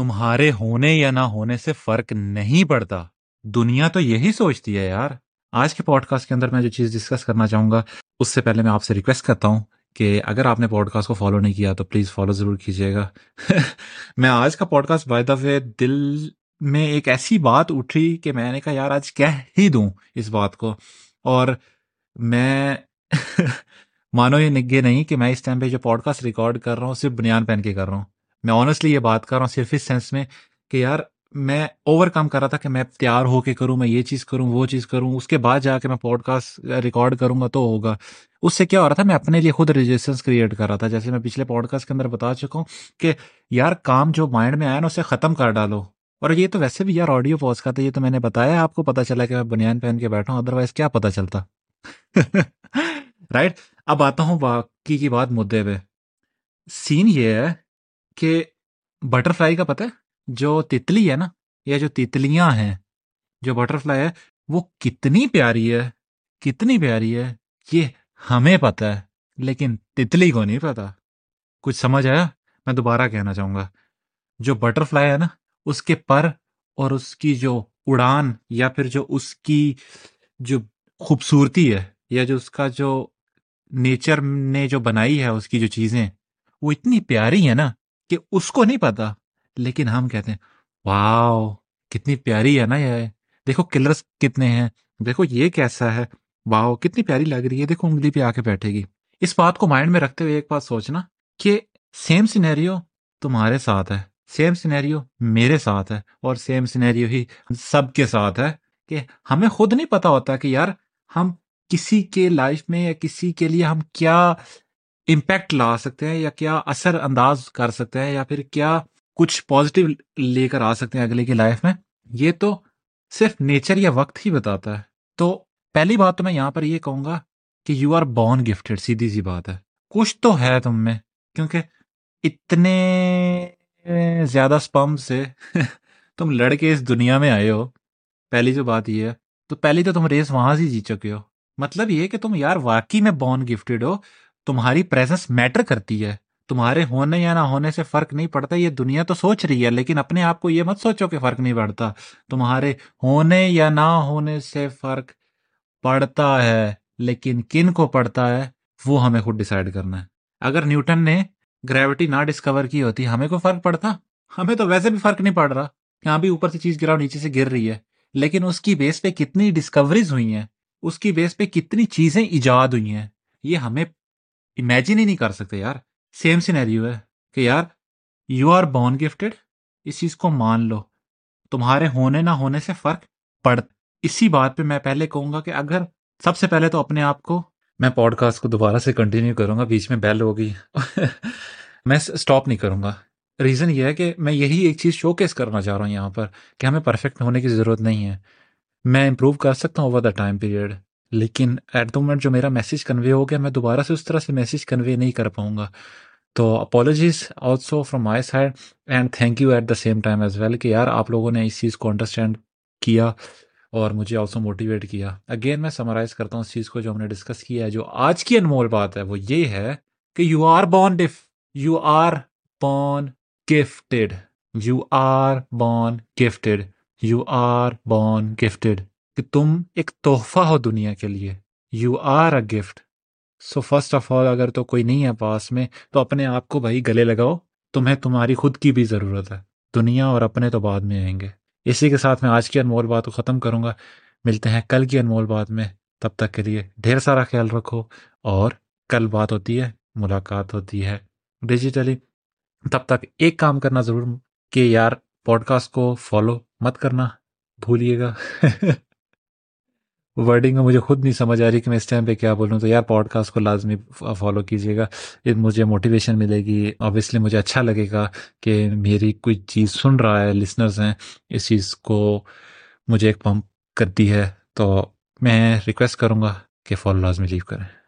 تمہارے ہونے یا نہ ہونے سے فرق نہیں پڑتا۔ دنیا تو یہی سوچتی ہے یار۔ آج کے پوڈ کاسٹ کے اندر میں جو چیز ڈسکس کرنا چاہوں گا، اس سے پہلے میں آپ سے ریکویسٹ کرتا ہوں کہ اگر آپ نے پوڈ کاسٹ کو فالو نہیں کیا تو پلیز فالو ضرور کیجیے گا۔ میں آج کا podcast by the way دل میں ایک ایسی بات اٹھی کہ میں نے کہا یار آج کہہ ہی دوں اس بات کو۔ اور میں مانو یہ نگے نہیں کہ میں اس ٹائم پہ جو پوڈ کاسٹ ریکارڈ کر رہا ہوں، صرف بنیان پہن کے کر رہا ہوں۔ میں آنےسٹلی یہ بات کر رہا ہوں صرف اس سینس میں کہ یار میں اوور کم کر رہا تھا کہ میں تیار ہو کے کروں، میں یہ چیز کروں، وہ چیز کروں، اس کے بعد جا کے میں پوڈ کاسٹ ریکارڈ کروں گا تو ہوگا۔ اس سے کیا ہو رہا تھا، میں اپنے لیے خود رجسٹنس کریٹ کر رہا تھا۔ جیسے میں پچھلے پوڈ کاسٹ کے اندر بتا چکا ہوں کہ یار کام جو مائنڈ میں آیا نا، اسے ختم کر ڈالو۔ اور یہ تو ویسے بھی یار آڈیو پوز کا تھا یہ تو میں نے بتایا، آپ کو پتا چلا کہ میں بنیان پہن کے بیٹھا ہوں ادروائز کیا پتا چلتا۔ رائٹ اب آتا ہوں باقی کی بات مدعے پہ۔ سین یہ ہے کہ بٹر فلائی کا پتہ ہے؟ جو تتلی ہے نا، یا جو تتلیاں ہیں، جو بٹر فلائی ہے، وہ کتنی پیاری ہے، کتنی پیاری ہے، یہ ہمیں پتا ہے، لیکن تتلی کو نہیں پتا کچھ سمجھ آیا؟ میں دوبارہ کہنا چاہوں گا۔ جو بٹر فلائی ہے نا، اس کے پر اور اس کی جو اڑان یا پھر جو اس کی جو خوبصورتی ہے، یا جو اس کا جو نیچر نے جو بنائی ہے، اس کی جو چیزیں، وہ اتنی پیاری ہیں نا۔ کہ اس کو نہیں پتا، لیکن ہم کہتے ہیں واو کتنی پیاری ہے نا یہ۔ دیکھو کلرس کتنے ہیں۔ دیکھو یہ کیسا ہے۔ واو کتنی پیاری لگ رہی ہے۔ دیکھو انگلی پہ آ کے بیٹھے گی۔ اس بات کو مائنڈ میں رکھتے ہوئے ایک بات سوچنا کہ سیم سینیریو تمہارے ساتھ ہے۔ سیم سینیریو میرے ساتھ ہے۔ اور سیم سینیریو ہی سب کے ساتھ ہے۔ کہ ہمیں خود نہیں پتا ہوتا کہ یار، ہم کسی کے لائف میں یا کسی کے لیے ہم کیا امپیکٹ لا سکتے ہیں یا کیا اثر انداز کر سکتے ہیں یا پھر کیا کچھ پازیٹیو لے کر آ سکتے ہیں اگلے کی لائف میں؟ یہ تو صرف نیچر یا وقت ہی بتاتا ہے۔ تو پہلی بات تو میں یہاں پر یہ کہوں گا کہ یو آر بورن گفٹیڈ سیدھی سی بات ہے۔ کچھ تو ہے تم میں، کیونکہ اتنے زیادہ سپم سے تم لڑکے اس دنیا میں آئے ہو۔ پہلی جو بات یہ ہے، تو پہلی تو تم ریس وہاں سے جیت چکے ہو۔ مطلب یہ کہ تم یار واقعی میں بورن گفٹیڈ ہو۔ تمہاری پریزنس میٹر کرتی ہے۔ تمہارے ہونے یا نہ ہونے سے فرق نہیں پڑتا، یہ دنیا تو سوچ رہی ہے، لیکن اپنے آپ کو یہ مت سوچو کہ فرق نہیں پڑتا۔ تمہارے ہونے یا نہ ہونے سے فرق پڑتا ہے، لیکن کن کو پڑتا ہے، وہ ہمیں خود ڈیسائیڈ کرنا ہے۔ اگر نیوٹن نے گریوٹی نہ ڈسکور کی ہوتی، ہمیں کوئی فرق پڑتا؟ ہمیں تو ویسے بھی فرق نہیں پڑ رہا۔ یہاں بھی اوپر سے چیز گراؤ، نیچے سے گر رہی ہے۔ لیکن اس کی بیس پہ کتنی ڈسکوریز ہوئی ہیں، اس کی بیس پہ کتنی چیزیں ایجاد ہوئی ہیں، یہ ہمیں امیجن ہی نہیں کر سکتے یار. سیم سینیریو ہے کہ یار یو آر بورن گفٹیڈ اس چیز کو مان لو. تمہارے ہونے نہ ہونے سے فرق پڑ، اسی بات پہ میں پہلے کہوں گا کہ اگر سب سے پہلے تو اپنے آپ کو میں پوڈ کاسٹ کو دوبارہ سے کنٹینیو کروں گا، بیچ میں بیل ہوگی. میں اسٹاپ نہیں کروں گا. ریزن یہ ہے کہ میں یہی ایک چیز شو کیس کرنا چاہ رہا ہوں یہاں پر کہ ہمیں پرفیکٹ ہونے کی ضرورت نہیں ہے. میں امپروو کر سکتا ہوں اوور دا ٹائم پیریڈ لیکن ایٹ دا مومنٹ جو میرا میسج کنوے ہو گیا، میں دوبارہ سے اس طرح سے میسج کنوے نہیں کر پاؤں گا۔ تو apologies also from my side and thank you at the same time as well کہ یار آپ لوگوں نے اس چیز کو انڈرسٹینڈ کیا اور مجھے آلسو موٹیویٹ کیا۔ اگین میں سمرائز کرتا ہوں اس چیز کو جو ہم نے ڈسکس کیا ہے، جو آج کی انمول بات ہے، وہ یہ ہے کہ you are born deaf you are born gifted you are born gifted you are born gifted کہ تم ایک تحفہ ہو دنیا کے لیے۔ You are a gift so first of all اگر تو کوئی نہیں ہے پاس میں، تو اپنے آپ کو بھائی گلے لگاؤ۔ تمہیں تمہاری خود کی بھی ضرورت ہے۔ دنیا اور اپنے تو بعد میں آئیں گے۔ اسی کے ساتھ میں آج کی انمول بات کو ختم کروں گا۔ ملتے ہیں کل کی انمول بات میں۔ تب تک کے لیے ڈھیر سارا خیال رکھو۔ اور کل بات ہوتی ہے، ملاقات ہوتی ہے ڈیجیٹلی تب تک ایک کام کرنا ضرور کہ یار پوڈ کاسٹ کو فالو مت کرنا، بھولیے گا۔ ورڈنگ میں مجھے خود نہیں سمجھ آ رہی کہ میں اس ٹائم پہ کیا بولوں، تو یار پوڈ کاسٹ کو لازمی فالو کیجیے گا۔ مجھے موٹیویشن ملے گی۔ اوبیسلی مجھے اچھا لگے گا کہ میری کوئی چیز سن رہا ہے لسنرز ہیں، اس چیز کو مجھے ایک پمپ کرتی ہے۔ تو میں ریکویسٹ کروں گا کہ فالو لازمی لیو کریں۔